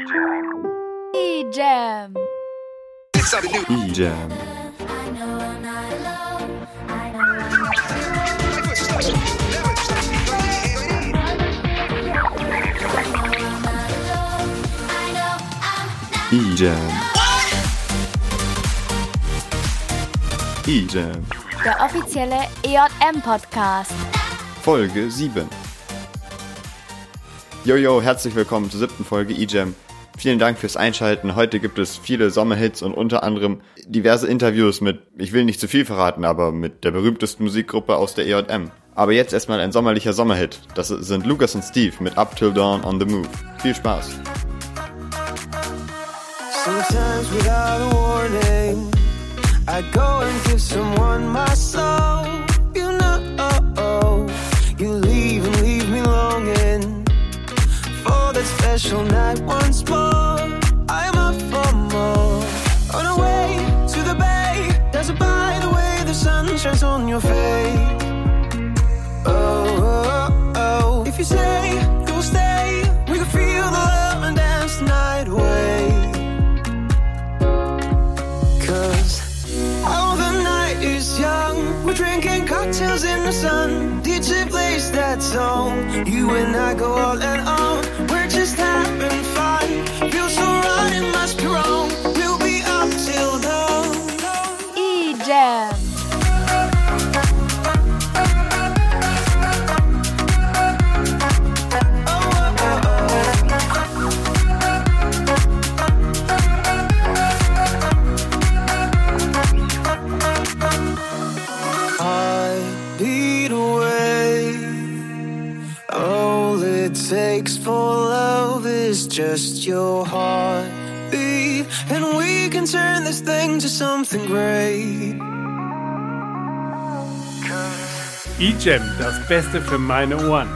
E-Jam. E-Jam. E-Jam. E-Jam. Der offizielle EJM-Podcast. Folge 7. Jojo, herzlich willkommen zur siebten Folge E-Jam. Vielen Dank fürs Einschalten. Heute gibt es viele Sommerhits und unter anderem diverse Interviews mit, ich will nicht zu viel verraten, aber mit der berühmtesten Musikgruppe aus der EJM. Aber jetzt erstmal ein sommerlicher Sommerhit. Das sind Lucas und Steve mit Up Till Dawn on the Move. Viel Spaß. Sometimes without a warning, I go and give someone my soul. You know, you leave and leave me longing for that special night your face. Oh, oh, oh. If you say you'll stay, we can feel the love and dance the night away. Cause all the night is young. We're drinking cocktails in the sun. DJ plays that song. You and I go all and on. E-Jam, das Beste für meine Ohren.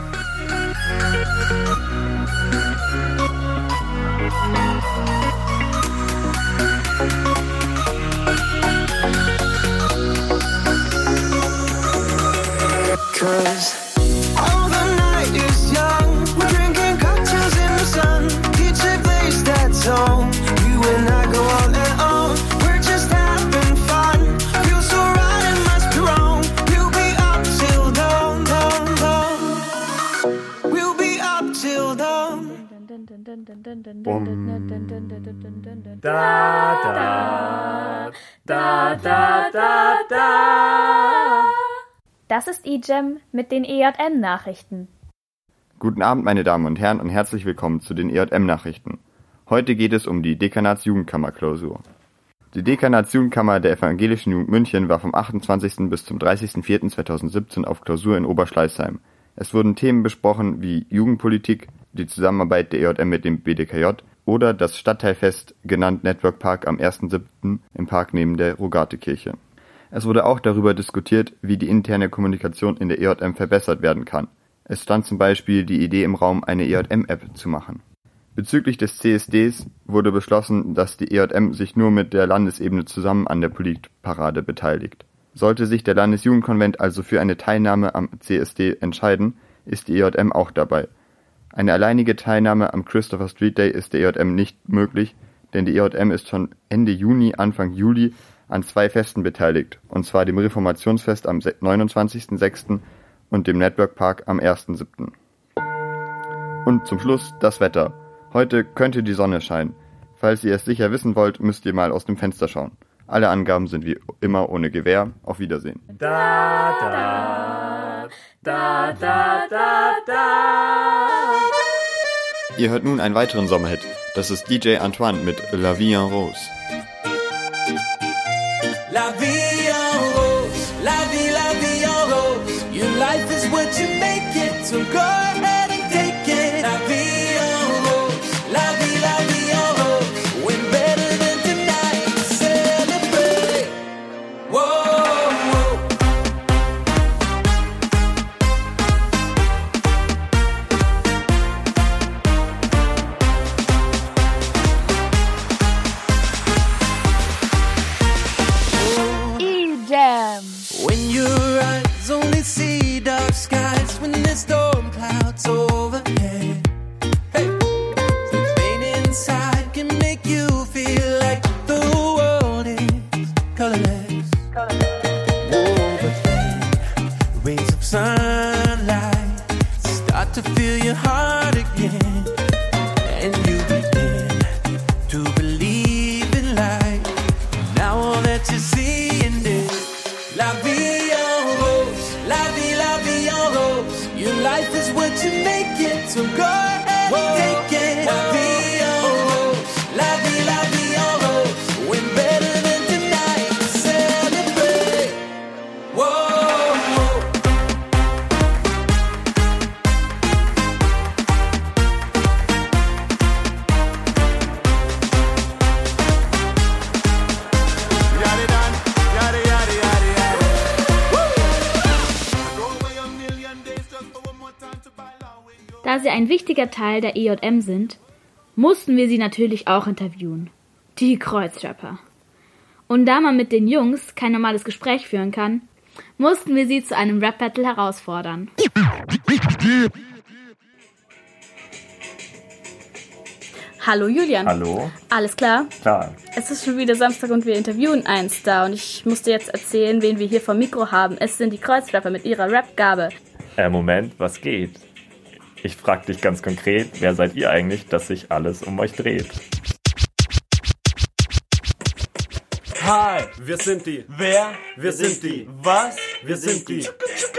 Cause Da, da, da, da, da, da. Das ist E-Jam mit den EJM-Nachrichten. Guten Abend, meine Damen und Herren, und herzlich willkommen zu den EJM-Nachrichten. Heute geht es um die Dekanatsjugendkammerklausur. Die Dekanatsjugendkammer der Evangelischen Jugend München war vom 28. bis zum 30.04.2017 auf Klausur in Oberschleißheim. Es wurden Themen besprochen wie Jugendpolitik, die Zusammenarbeit der EJM mit dem BDKJ oder das Stadtteilfest genannt Network Park am 1.07. im Park neben der Rogatekirche. Es wurde auch darüber diskutiert, wie die interne Kommunikation in der EJM verbessert werden kann. Es stand zum Beispiel die Idee im Raum, eine EJM-App zu machen. Bezüglich des CSDs wurde beschlossen, dass die EJM sich nur mit der Landesebene zusammen an der Politparade beteiligt. Sollte sich der Landesjugendkonvent also für eine Teilnahme am CSD entscheiden, ist die EJM auch dabei. Eine alleinige Teilnahme am Christopher Street Day ist der EJM nicht möglich, denn die EJM ist schon Ende Juni, Anfang Juli an zwei Festen beteiligt, und zwar dem Reformationsfest am 29.06. und dem Network Park am 1.07. Und zum Schluss das Wetter. Heute könnte die Sonne scheinen. Falls ihr es sicher wissen wollt, müsst ihr mal aus dem Fenster schauen. Alle Angaben sind wie immer ohne Gewähr. Auf Wiedersehen. Da, da, da, da, da, da. Ihr hört nun einen weiteren Sommerhit. Das ist DJ Antoine mit La Vie en Rose. La vie en rose, la vie, la vie en rose. Your life is what you make it, so go started ein wichtiger Teil der EJM sind, mussten wir sie natürlich auch interviewen. Die Kreuzrapper. Und da man mit den Jungs kein normales Gespräch führen kann, mussten wir sie zu einem Rap-Battle herausfordern. Hallo Julian. Hallo? Alles klar? Klar. Es ist schon wieder Samstag und wir interviewen einen Star und ich musste jetzt erzählen, wen wir hier vom Mikro haben. Es sind die Kreuzrapper mit ihrer Rap-Gabe. Äh, Moment, was geht? Ich frag dich ganz konkret, wer seid ihr eigentlich, dass sich alles um euch dreht? Hi, wir sind die. Wer? Wir sind die. Was? Wir sind die.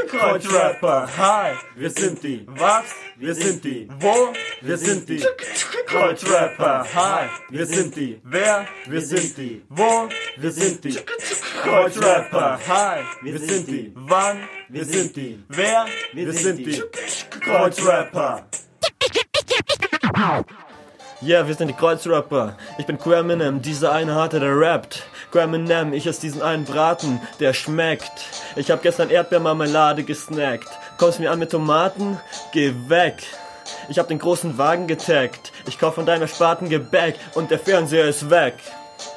Kreuzrapper. Hi. Wir sind die. Was? Wir sind die. Wo? Wir sind die. Kreuzrapper. Hi. Wir sind die. Wer? Wir sind die. Wo? Wir sind die. Kreuzrapper. Hi. Wir sind die. Wann? Wir sind die. Wer? Wir sind die. Kreuzrapper. Yeah, wir sind die Kreuzrapper. Ich bin Queer Eminem, dieser eine Harte, der rappt. Eminem, ich esse diesen einen Braten, der schmeckt. Ich hab gestern Erdbeermarmelade gesnackt. Kommst mir an mit Tomaten? Geh weg. Ich hab den großen Wagen getaggt. Ich kauf von deinem ersparten Gebäck und der Fernseher ist weg.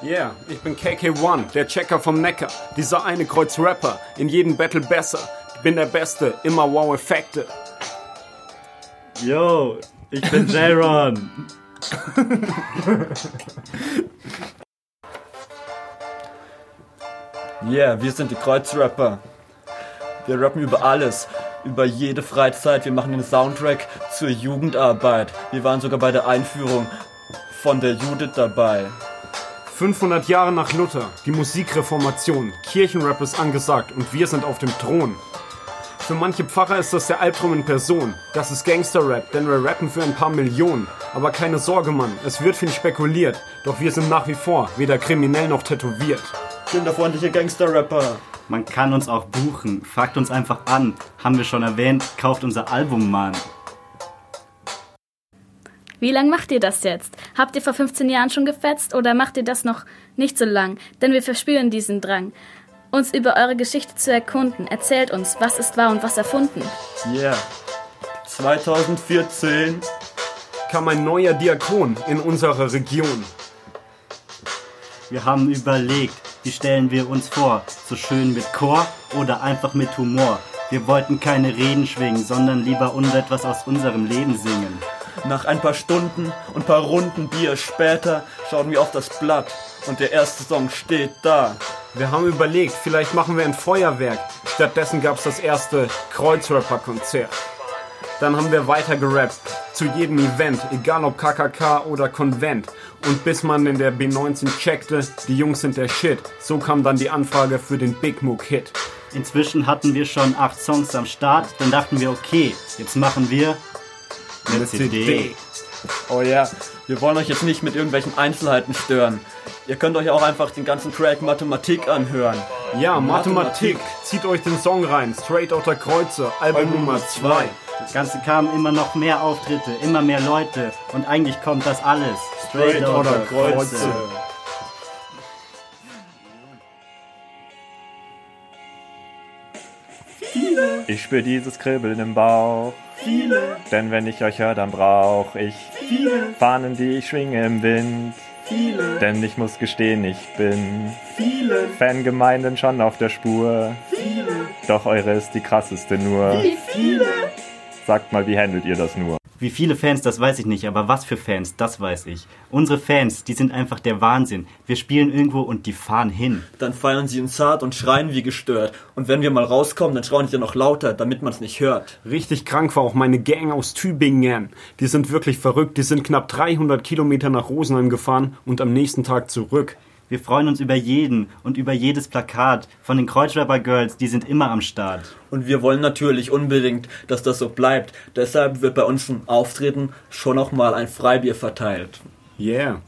Yeah, ich bin KK1, der Checker vom Neckar. Dieser eine Kreuz-Rapper, in jedem Battle besser. Ich bin der Beste, immer Wow-Effekte. Yo, ich bin J-Ron. Yeah, wir sind die Kreuzrapper. Wir rappen über alles, über jede Freizeit. Wir machen den Soundtrack zur Jugendarbeit. Wir waren sogar bei der Einführung von der Judith dabei. 500 Jahre nach Luther, die Musikreformation, Kirchenrap ist angesagt und wir sind auf dem Thron. Für manche Pfarrer ist das der Albtraum in Person. Das ist Gangster-Rap, denn wir rappen für ein paar Millionen. Aber keine Sorge, Mann, es wird viel spekuliert. Doch wir sind nach wie vor weder kriminell noch tätowiert. Kinderfreundliche Gangster-Rapper. Man kann uns auch buchen. Fragt uns einfach an. Haben wir schon erwähnt, kauft unser Album, Mann. Wie lang macht ihr das jetzt? Habt ihr vor 15 Jahren schon gefetzt oder macht ihr das noch nicht so lang? Denn wir verspüren diesen Drang, uns über eure Geschichte zu erkunden. Erzählt uns, was ist wahr und was erfunden. Yeah. 2014. Kam ein neuer Diakon in unserer Region. Wir haben überlegt, wie stellen wir uns vor? So schön mit Chor oder einfach mit Humor? Wir wollten keine Reden schwingen, sondern lieber uns etwas aus unserem Leben singen. Nach ein paar Stunden und paar Runden Bier später schauen wir auf das Blatt und der erste Song steht da. Wir haben überlegt, vielleicht machen wir ein Feuerwerk. Stattdessen gab's das erste Kreuzrapper-Konzert. Dann haben wir weiter gerappt, zu jedem Event, egal ob KKK oder Konvent. Und bis man in der B19 checkte, die Jungs sind der Shit, so kam dann die Anfrage für den Big Mook Hit. Inzwischen hatten wir schon acht Songs am Start. Dann dachten wir, okay, jetzt machen wir eine CD. Oh ja, wir wollen euch jetzt nicht mit irgendwelchen Einzelheiten stören. Ihr könnt euch auch einfach den ganzen Track Mathematik anhören. Ja, Mathematik, zieht euch den Song rein, Straight Outta Kreuze, Album Nummer 2. Das Ganze kamen immer noch mehr Auftritte, immer mehr Leute. Und eigentlich kommt das alles Straight Outta Kreuze. Ich spür dieses Kribbeln im Bauch. Viele, Denn wenn ich euch höre, dann brauch ich viele, Fahnen, die ich schwinge im Wind. viele, Denn ich muss gestehen, ich bin viele, Fangemeinden schon auf der Spur. viele, Doch eure ist die krasseste nur. viele. Sagt mal, wie handelt ihr das nur? Wie viele Fans, das weiß ich nicht, aber was für Fans, das weiß ich. Unsere Fans, die sind einfach der Wahnsinn. Wir spielen irgendwo und die fahren hin. Dann feiern sie uns hart und schreien wie gestört. Und wenn wir mal rauskommen, dann schreien sie noch lauter, damit man es nicht hört. Richtig krank war auch meine Gang aus Tübingen. Die sind wirklich verrückt. Die sind knapp 300 Kilometer nach Rosenheim gefahren und am nächsten Tag zurück. Wir freuen uns über jeden und über jedes Plakat von den Kreuzrapper Girls, die sind immer am Start. Und wir wollen natürlich unbedingt, dass das so bleibt. Deshalb wird bei uns im Auftreten schon auch mal ein Freibier verteilt. Yeah.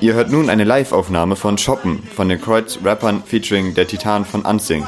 Ihr hört nun eine Live-Aufnahme von Shoppen von den Kreuz-Rappern featuring der Titan von Ansing.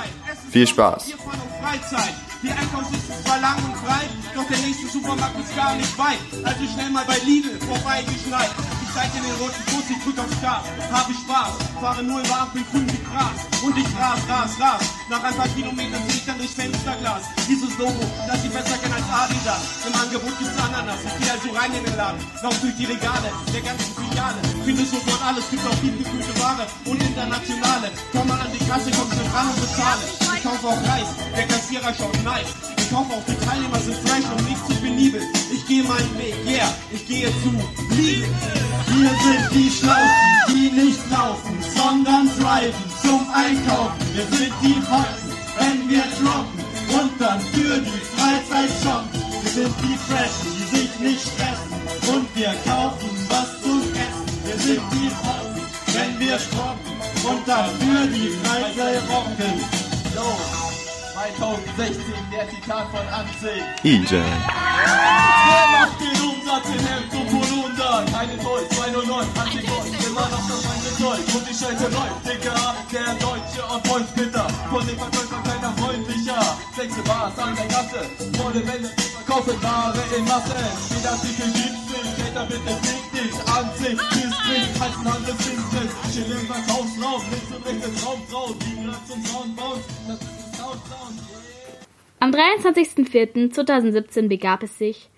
Viel Spaß! Wir fahren auf Freizeit. Die Einkaufsliste ist zwar lang und breit, doch der nächste Supermarkt ist gar nicht weit. Also schnell mal bei Lidl vorbeigeschneit. Ich zeig dir den roten Fuß, ich drück aufs Gas. Hab ich Spaß, fahre nur über Ampel grün wie Gras. Und ich ras, ras, ras. Nach ein paar Kilometern sehe ich dann durch Fensterglas. Dieses Logo, das ich besser kenne als Adidas. Im Angebot gibt's Ananas. Ich geh also rein in den Laden, lauf durch die Regale der ganzen Filiale. Findest sofort alles, gibt auch viel gekühlte Ware und internationale. Komm mal an die Kasse, komm schnell ran und bezahle. Kaufe auch Reis, der Kassierer schaut nice. Ich hoffe auch die Teilnehmer sind fresh und nicht zu penibel. Ich gehe meinen Weg, yeah, ich gehe zu Liebe. Wir sind die Schlausten, die nicht laufen, sondern driven zum Einkaufen. Wir sind die Hotten, wenn wir droppen und dann für die Freizeit shoppen. Wir sind die Freshen, die sich nicht stressen und wir kaufen was zum Essen. Wir sind die Hotten, wenn wir stroppen und dann für die Freizeit rocken. Yo. 2016, der Titan von Anzig. EJ. Wer macht den Umsatz in Hemd und Polunder? Keine Toy, 209, Antigold, immer noch das meiste Zeug und die Scheiße läuft, Digga. Der Deutsche und Freundsplitter, von den Verkäufern keiner freundlicher. Sechste Bars an der Kasse, volle Welle, verkaufen Ware in Massen. Jeder Artikel gibt's nicht, Bitte fick dich. Anzig, District, heißen Handel Business. Chill im Verkaufsraum, links und rechts ist Raumfrau, die grad zum Sound. Das ist ein Sound, Sound, yeah. Am 23.04.2017 begab es sich,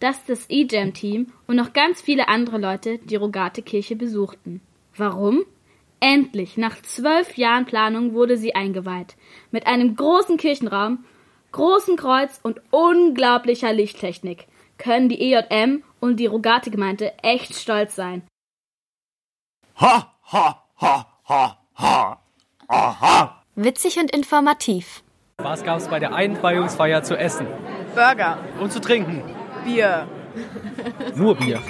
dass das E-Jam-Team und noch ganz viele andere Leute die Rogate-Kirche besuchten. Warum? Endlich, nach zwölf Jahren Planung wurde sie eingeweiht. Mit einem großen Kirchenraum, großen Kreuz und unglaublicher Lichttechnik können die EJM und die Rogate-Gemeinde echt stolz sein. Ha, ha, ha, ha, ha. Aha. Witzig und informativ. Was gab es bei der Einweihungsfeier zu essen? Burger, Und zu trinken? Bier, Nur Bier.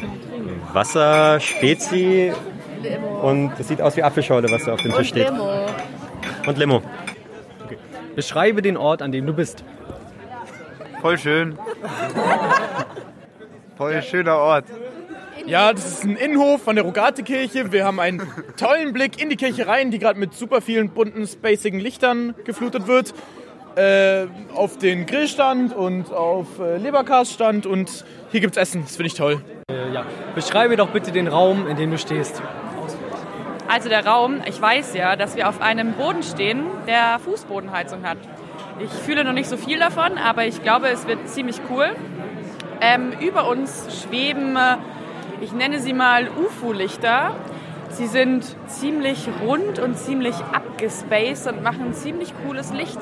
Wasser, Spezi und es sieht aus wie Apfelschorle, was da auf dem Tisch steht. Limo. Und Limo. Beschreibe den Ort, an dem du bist. Voll schön. Voll schöner Ort. Ja, das ist ein Innenhof von der Rogate-Kirche. Wir haben einen tollen Blick in die Kirche rein, die gerade mit super vielen bunten, spacigen Lichtern geflutet wird. Äh, auf den Grillstand und auf äh, Leberkaststand und hier gibt's Essen. Das finde ich toll. Äh, ja. Beschreibe doch bitte den Raum, in dem du stehst. Also der Raum, ich weiß ja, dass wir auf einem Boden stehen, der Fußbodenheizung hat. Ich fühle noch nicht so viel davon, aber ich glaube, es wird ziemlich cool. Ähm, über uns schweben, äh, ich nenne sie mal UFO-Lichter. Sie sind ziemlich rund und ziemlich abgespaced und machen ziemlich cooles Licht.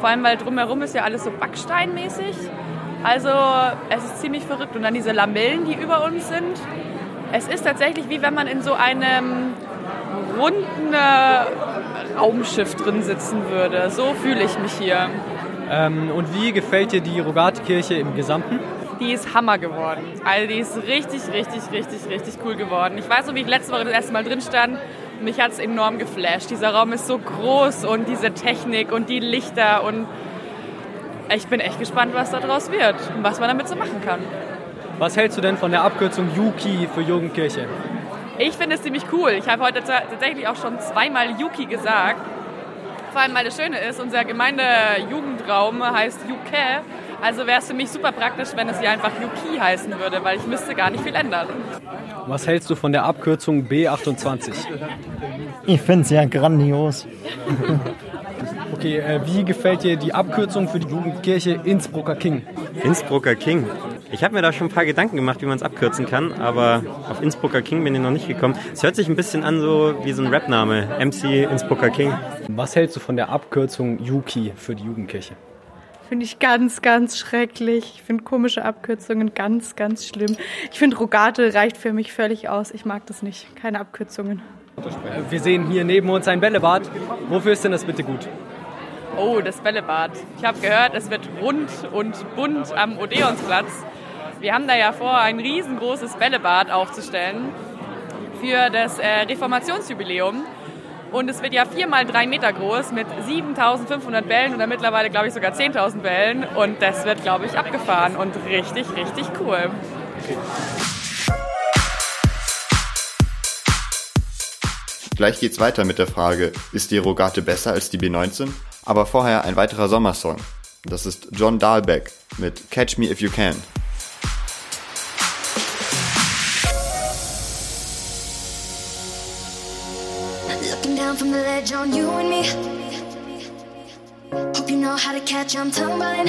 Vor allem, weil drumherum ist ja alles so backsteinmäßig. Also es ist ziemlich verrückt. Und dann diese Lamellen, die über uns sind. Es ist tatsächlich wie wenn man in so einem runden äh, Raumschiff drin sitzen würde. So fühle ich mich hier. Ähm, und wie gefällt dir die Rogate-Kirche im Gesamten? Die ist Hammer geworden. Also die ist richtig, richtig, richtig, richtig cool geworden. Ich weiß noch, wie ich letzte Woche das erste Mal drin stand. Mich hat es enorm geflasht. Dieser Raum ist so groß und diese Technik und die Lichter und ich bin echt gespannt, was daraus wird und was man damit so machen kann. Was hältst du denn von der Abkürzung Yuki für Jugendkirche? Ich finde es ziemlich cool. Ich habe heute ta- tatsächlich auch schon zweimal Yuki gesagt. Vor allem, weil das Schöne ist, unser Gemeindejugendraum heißt Yuke. Also wäre es für mich super praktisch, wenn es hier einfach Yuki heißen würde, weil ich müsste gar nicht viel ändern. Was hältst du von der Abkürzung B28? Ich finde es ja grandios. Okay, äh, wie gefällt dir die Abkürzung für die Jugendkirche Innsbrucker King? Innsbrucker King. Ich habe mir da schon ein paar Gedanken gemacht, wie man es abkürzen kann, aber auf Innsbrucker King bin ich noch nicht gekommen. Es hört sich ein bisschen an so wie so ein Rapname, MC Innsbrucker King. Was hältst du von der Abkürzung Yuki für die Jugendkirche? Finde ich ganz, ganz schrecklich. Ich finde komische Abkürzungen ganz, ganz schlimm. Ich finde, Rogate reicht für mich völlig aus. Ich mag das nicht. Keine Abkürzungen. Äh, Wir sehen hier neben uns ein Bällebad. Wofür ist denn das bitte gut? Oh, das Bällebad. Ich habe gehört, es wird rund und bunt am Odeonsplatz. Wir haben da ja vor, ein riesengroßes Bällebad aufzustellen für das äh, Reformationsjubiläum. Und es wird ja viermal drei Meter groß mit 7500 Bällen oder mittlerweile, glaube ich, sogar 10.000 Bällen. Und das wird, glaube ich, abgefahren und richtig, richtig cool. Gleich geht's weiter mit der Frage, ist die Rogate besser als die B19? Aber vorher ein weiterer Sommersong. Das ist John Dahlbeck mit Catch Me If You Can. The ledge on you and me. Hope you know how to catch, I'm tumbling.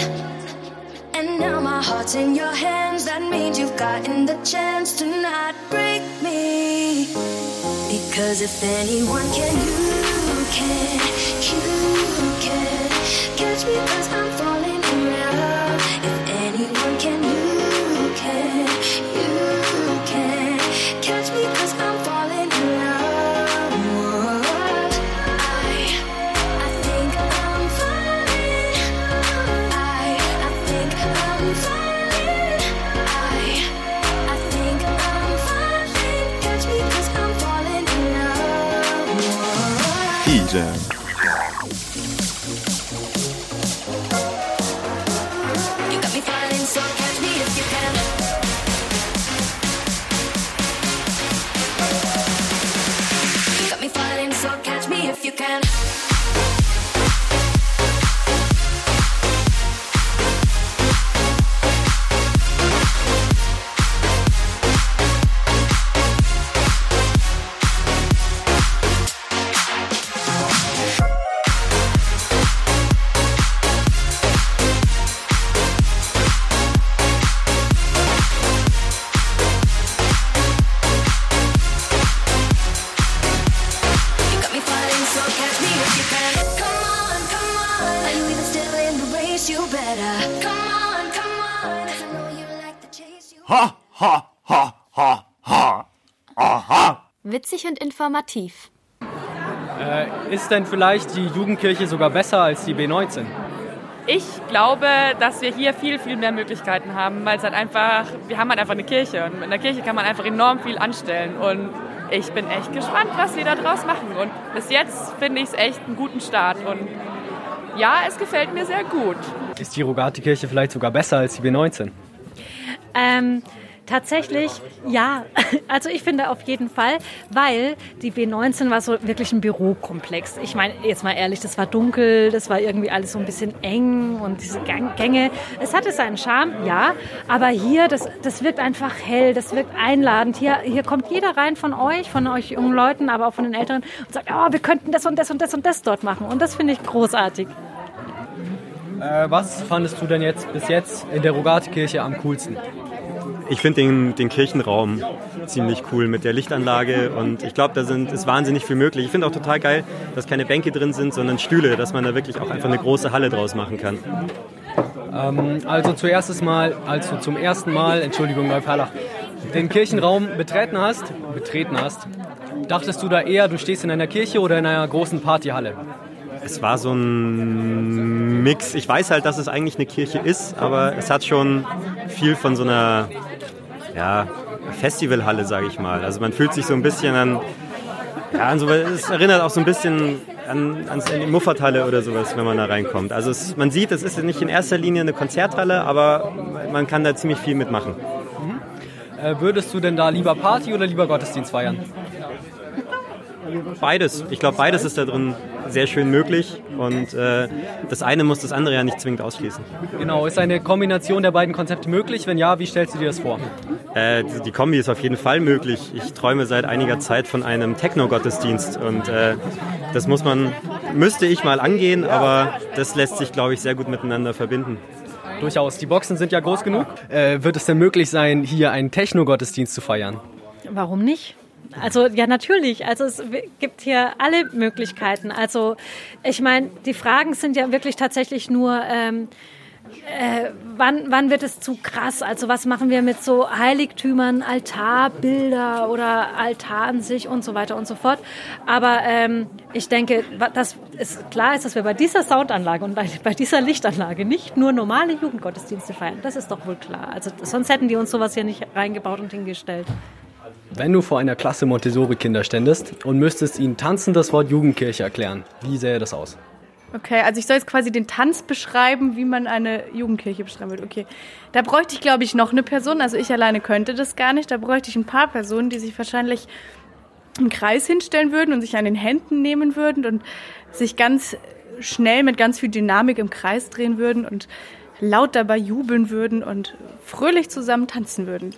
And now my heart's in your hands. That means you've gotten the chance to not break me. Because if anyone can, you can, you can catch me informativ. Äh, ist denn vielleicht die Jugendkirche sogar besser als die B19? Ich glaube, dass wir hier viel, viel mehr Möglichkeiten haben, weil es halt einfach, wir haben halt einfach eine Kirche und in der Kirche kann man einfach enorm viel anstellen und ich bin echt gespannt, was wir da draus machen und bis jetzt finde ich es echt einen guten Start und ja, es gefällt mir sehr gut. Ist die Rogatikirche vielleicht sogar besser als die B19? Ähm, tatsächlich ja. Also ich finde auf jeden Fall, weil die B19 war so wirklich ein Bürokomplex. Ich meine, jetzt mal ehrlich, das war dunkel, das war irgendwie alles so ein bisschen eng und diese Gänge. Es hatte seinen Charme, ja, aber hier, das, das wirkt einfach hell, das wirkt einladend. Hier, hier kommt jeder rein von euch, von euch jungen Leuten, aber auch von den Älteren und sagt, oh, wir könnten das und das und das und das dort machen. Und das finde ich großartig. Äh, was fandest du denn jetzt bis jetzt in der Rogatikirche am coolsten? Ich finde den, den Kirchenraum ziemlich cool mit der Lichtanlage und ich glaube, da sind, ist wahnsinnig viel möglich. Ich finde auch total geil, dass keine Bänke drin sind, sondern Stühle, dass man da wirklich auch einfach eine große Halle draus machen kann. Ähm, also zuerst Mal, als du zum ersten Mal, Entschuldigung, Neupalach, den Kirchenraum betreten hast, betreten hast, dachtest du da eher, du stehst in einer Kirche oder in einer großen Partyhalle? Es war so ein Mix. Ich weiß halt, dass es eigentlich eine Kirche ist, aber es hat schon viel von so einer ja, Festivalhalle, sage ich mal. Also man fühlt sich so ein bisschen an, ja, an so, es erinnert auch so ein bisschen an, an die Muffathalle oder sowas, wenn man da reinkommt. Also es, man sieht, es ist nicht in erster Linie eine Konzerthalle, aber man kann da ziemlich viel mitmachen. Äh, würdest du denn da lieber Party oder lieber Gottesdienst feiern? Beides. Ich glaube, beides ist da drin sehr schön möglich und äh, das eine muss das andere ja nicht zwingend ausschließen. Genau, ist eine Kombination der beiden Konzepte möglich? Wenn ja, wie stellst du dir das vor? Äh, die- die Kombi ist auf jeden Fall möglich. Ich träume seit einiger Zeit von einem Techno-Gottesdienst und äh, das muss man, müsste ich mal angehen, aber das lässt sich, glaube ich, sehr gut miteinander verbinden. Durchaus. Die Boxen sind ja groß genug. Äh, wird es denn möglich sein, hier einen Techno-Gottesdienst zu feiern? Warum nicht? Also ja, natürlich. Also es gibt hier alle Möglichkeiten. Also ich meine, die Fragen sind ja wirklich tatsächlich nur, ähm, äh, wann, wann wird es zu krass? Also was machen wir mit so Heiligtümern, Altarbilder oder Altar an sich und so weiter und so fort. Aber ähm, ich denke, dass es klar ist, dass wir bei dieser Soundanlage und bei, bei dieser Lichtanlage nicht nur normale Jugendgottesdienste feiern. Das ist doch wohl klar. Also sonst hätten die uns sowas hier nicht reingebaut und hingestellt. Wenn du vor einer Klasse Montessori-Kinder ständest und müsstest ihnen tanzend das Wort Jugendkirche erklären, wie sähe das aus? Okay, also ich soll jetzt quasi den Tanz beschreiben, wie man eine Jugendkirche beschreiben würde. Okay, da bräuchte ich, glaube ich, noch eine Person. Also ich alleine könnte das gar nicht. Da bräuchte ich ein paar Personen, die sich wahrscheinlich im Kreis hinstellen würden und sich an den Händen nehmen würden und sich ganz schnell mit ganz viel Dynamik im Kreis drehen würden und laut dabei jubeln würden und fröhlich zusammen tanzen würden.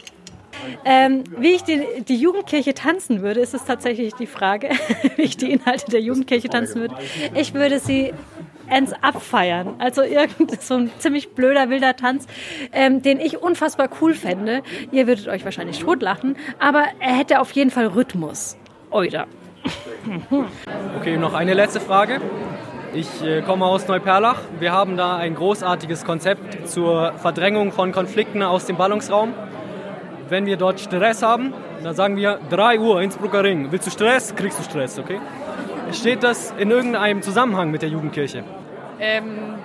Ähm, wie ich die, die Jugendkirche tanzen würde, ist es tatsächlich die Frage, wie ich die Inhalte der Jugendkirche tanzen würde. Ich würde sie ends abfeiern. Also irgend so ein ziemlich blöder, wilder Tanz, ähm, den ich unfassbar cool fände. Ihr würdet euch wahrscheinlich totlachen, aber er hätte auf jeden Fall Rhythmus. Oida. Okay, noch eine letzte Frage. Ich äh, komme aus Neuperlach. Wir haben da ein großartiges Konzept zur Verdrängung von Konflikten aus dem Ballungsraum. Wenn wir dort Stress haben, dann sagen wir 3 Uhr Innsbrucker Ring. Willst du Stress? Kriegst du Stress, okay? Steht das in irgendeinem Zusammenhang mit der Jugendkirche? Ähm,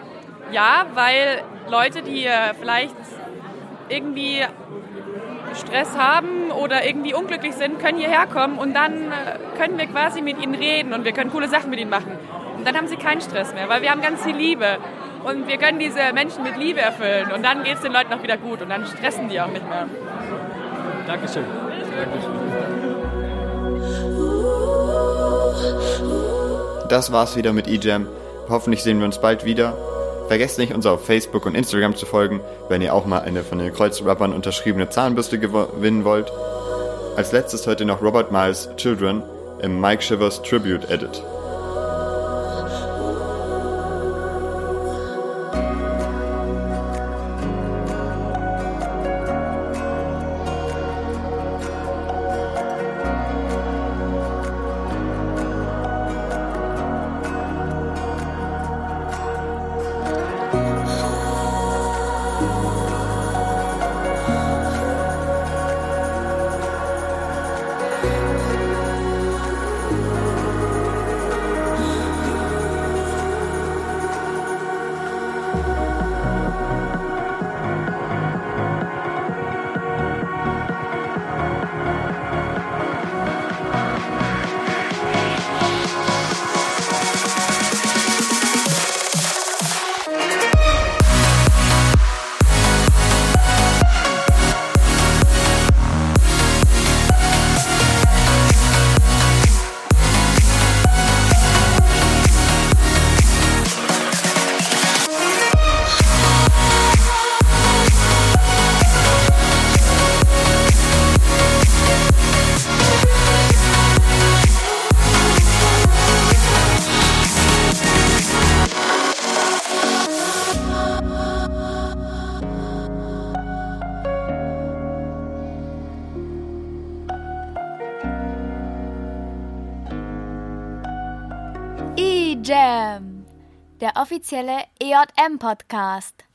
ja, weil Leute, die äh, vielleicht irgendwie Stress haben oder irgendwie unglücklich sind, können hierher kommen und dann äh, können wir quasi mit ihnen reden und wir können coole Sachen mit ihnen machen. Und dann haben sie keinen Stress mehr, weil wir haben ganz viel Liebe und wir können diese Menschen mit Liebe erfüllen und dann geht es den Leuten auch wieder gut und dann stressen die auch nicht mehr. Dankeschön. Das war's wieder mit eJam. Hoffentlich sehen wir uns bald wieder. Vergesst nicht, uns auf Facebook und Instagram zu folgen, wenn ihr auch mal eine von den Kreuzrappern unterschriebene Zahnbürste gewinnen wollt. Als letztes heute noch Robert Miles Children im Mike Shivers Tribute Edit. Offizielle EJM-Podcast.